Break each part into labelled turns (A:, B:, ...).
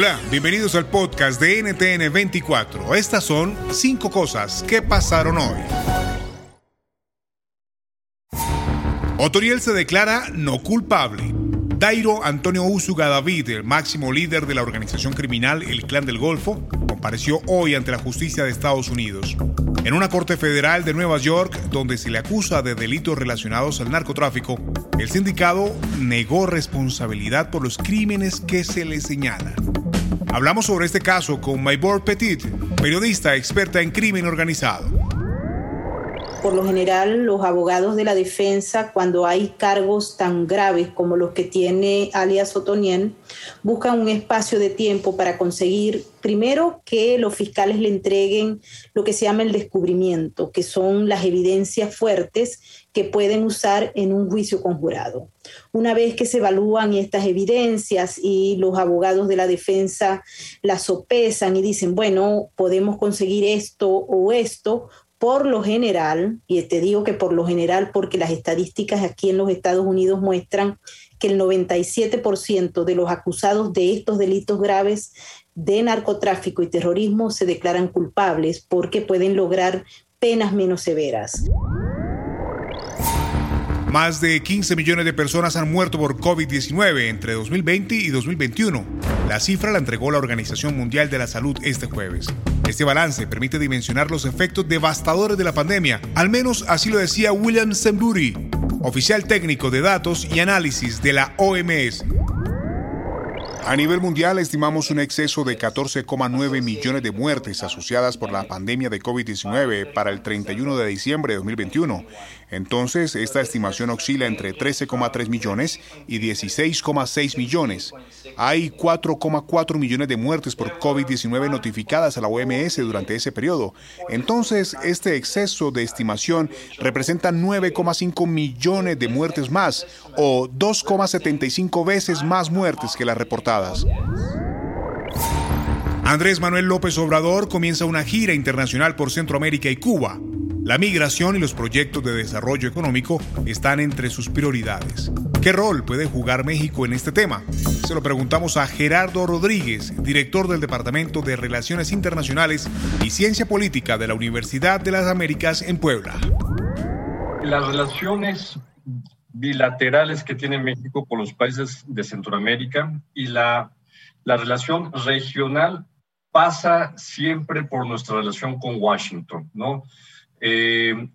A: Hola, bienvenidos al podcast de NTN 24. Estas son cinco cosas que pasaron hoy. Otoriel se declara no culpable. Dairo Antonio Usuga David, el máximo líder de la organización criminal El Clan del Golfo, compareció hoy ante la justicia de Estados Unidos. En una corte federal de Nueva York, donde se le acusa de delitos relacionados al narcotráfico, el sindicato negó responsabilidad por los crímenes que se le señalan. Hablamos sobre este caso con Maybor Petit, periodista experta en crimen organizado.
B: Por lo general, los abogados de la defensa, cuando hay cargos tan graves como los que tiene alias Otonien, buscan un espacio de tiempo para conseguir, primero, que los fiscales le entreguen lo que se llama el descubrimiento, que son las evidencias fuertes que pueden usar en un juicio conjurado. Una vez que se evalúan estas evidencias y los abogados de la defensa las sopesan y dicen, bueno, podemos conseguir esto o esto, por lo general, y te digo que por lo general porque las estadísticas aquí en los Estados Unidos muestran que el 97% de los acusados de estos delitos graves de narcotráfico y terrorismo se declaran culpables porque pueden lograr penas menos severas.
A: Más de 15 millones de personas han muerto por COVID-19 entre 2020 y 2021. La cifra la entregó la Organización Mundial de la Salud este jueves. Este balance permite dimensionar los efectos devastadores de la pandemia, al menos así lo decía William Semburi, oficial técnico de datos y análisis de la OMS. A nivel mundial estimamos un exceso de 14,9 millones de muertes asociadas por la pandemia de COVID-19 para el 31 de diciembre de 2021. Entonces, esta estimación oscila entre 13,3 millones y 16,6 millones. Hay 4,4 millones de muertes por COVID-19 notificadas a la OMS durante ese periodo. Entonces, este exceso de estimación representa 9,5 millones de muertes más o 2,75 veces más muertes que las reportadas. Andrés Manuel López Obrador comienza una gira internacional por Centroamérica y Cuba. La migración y los proyectos de desarrollo económico están entre sus prioridades. ¿Qué rol puede jugar México en este tema? Se lo preguntamos a Gerardo Rodríguez, director del Departamento de Relaciones Internacionales y Ciencia Política de la Universidad de las Américas en Puebla.
C: Las relaciones bilaterales que tiene México con los países de Centroamérica y la, la relación regional pasa siempre por nuestra relación con Washington, ¿no? Eh,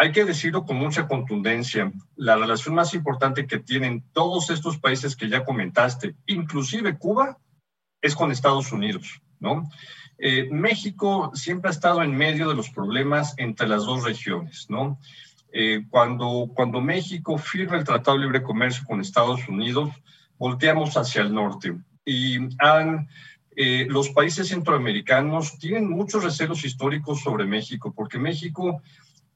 C: hay que decirlo con mucha contundencia, la relación más importante que tienen todos estos países que ya comentaste, inclusive Cuba, es con Estados Unidos, ¿no? Eh, México siempre ha estado en medio de los problemas entre las dos regiones, ¿no? Eh, cuando, cuando México firma el Tratado de Libre Comercio con Estados Unidos, volteamos hacia el norte y han eh, los países centroamericanos tienen muchos recelos históricos sobre México, porque México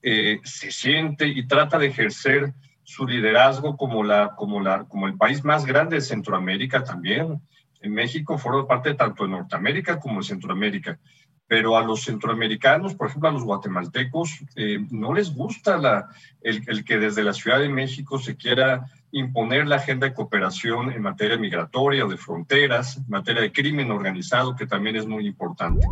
C: eh, se siente y trata de ejercer su liderazgo como, la, como, la, como el país más grande de Centroamérica también. En México forma parte tanto de Norteamérica como de Centroamérica pero a los centroamericanos, por ejemplo a los guatemaltecos, eh, no les gusta la, el, el, que desde la Ciudad de México se quiera imponer la agenda de cooperación en materia migratoria o de fronteras, en materia de crimen organizado, que también es muy importante.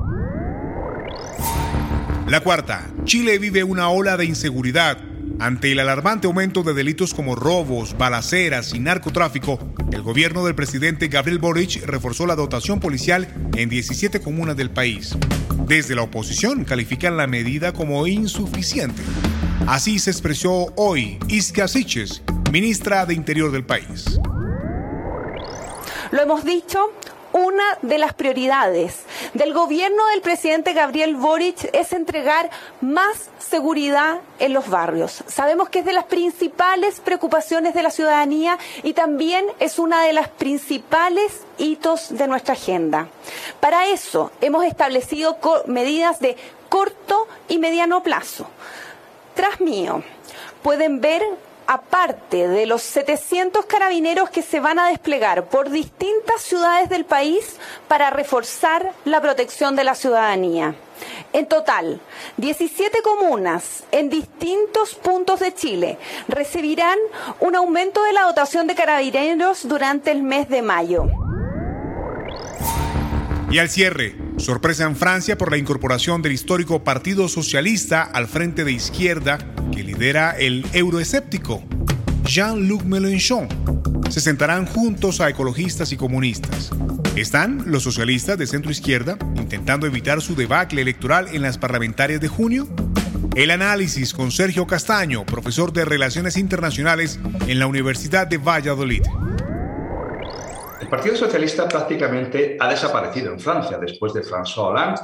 A: La cuarta, Chile vive una ola de inseguridad ante el alarmante aumento de delitos como robos, balaceras y narcotráfico, el gobierno del presidente Gabriel Boric reforzó la dotación policial en 17 comunas del país. Desde la oposición califican la medida como insuficiente. Así se expresó hoy Isca Siches, ministra de Interior del país.
D: Lo hemos dicho, una de las prioridades del gobierno del presidente Gabriel Boric es entregar más seguridad en los barrios. Sabemos que es de las principales preocupaciones de la ciudadanía y también es una de las principales hitos de nuestra agenda. Para eso hemos establecido medidas de corto y mediano plazo. Tras mío, pueden ver aparte de los 700 carabineros que se van a desplegar por distintas ciudades del país para reforzar la protección de la ciudadanía. En total, 17 comunas en distintos puntos de Chile recibirán un aumento de la dotación de carabineros durante el mes de mayo.
A: Y al cierre, sorpresa en Francia por la incorporación del histórico Partido Socialista al frente de izquierda que lidera el euroescéptico Jean-Luc Mélenchon. Se sentarán juntos a ecologistas y comunistas. ¿Están los socialistas de centro izquierda intentando evitar su debacle electoral en las parlamentarias de junio? El análisis con Sergio Castaño, profesor de Relaciones Internacionales en la Universidad de Valladolid.
E: El Partido Socialista prácticamente ha desaparecido en Francia después de François Hollande.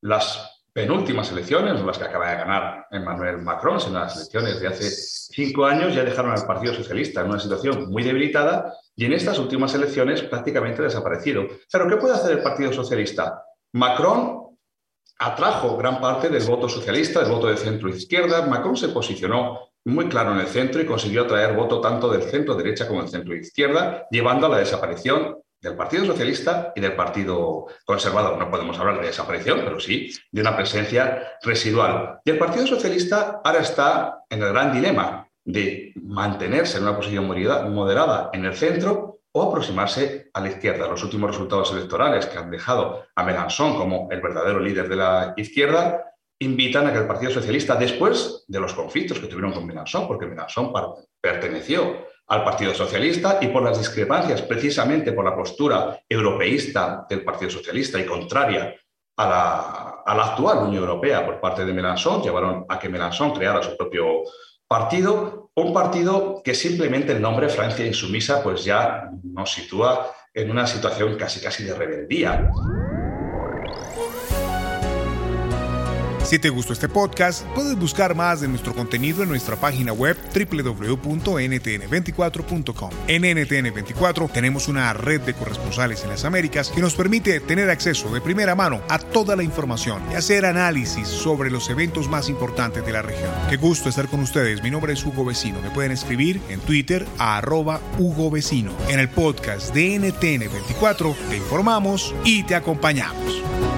E: Las penúltimas elecciones, las que acaba de ganar Emmanuel Macron, en las elecciones de hace cinco años, ya dejaron al Partido Socialista en una situación muy debilitada y en estas últimas elecciones prácticamente desaparecido. Pero, ¿qué puede hacer el Partido Socialista? Macron atrajo gran parte del voto socialista, del voto de centro-izquierda. Macron se posicionó muy claro en el centro y consiguió atraer voto tanto del centro derecha como del centro izquierda, llevando a la desaparición del Partido Socialista y del Partido Conservador. No podemos hablar de desaparición, pero sí de una presencia residual. Y el Partido Socialista ahora está en el gran dilema de mantenerse en una posición moderada en el centro o aproximarse a la izquierda. Los últimos resultados electorales que han dejado a Mélenchon como el verdadero líder de la izquierda invitan a que el Partido Socialista, después de los conflictos que tuvieron con Mélenchon, porque Mélenchon perteneció al Partido Socialista y por las discrepancias, precisamente por la postura europeísta del Partido Socialista y contraria a la, actual Unión Europea por parte de Mélenchon, llevaron a que Mélenchon creara su propio partido, un partido que simplemente el nombre Francia Insumisa pues ya nos sitúa en una situación casi casi de rebeldía.
A: Si te gustó este podcast, puedes buscar más de nuestro contenido en nuestra página web www.ntn24.com. En NTN24 tenemos una red de corresponsales en las Américas que nos permite tener acceso de primera mano a toda la información y hacer análisis sobre los eventos más importantes de la región. Qué gusto estar con ustedes. Mi nombre es Hugo Vecino. Me pueden escribir en Twitter a arroba Hugo Vecino. En el podcast de NTN24 te informamos y te acompañamos.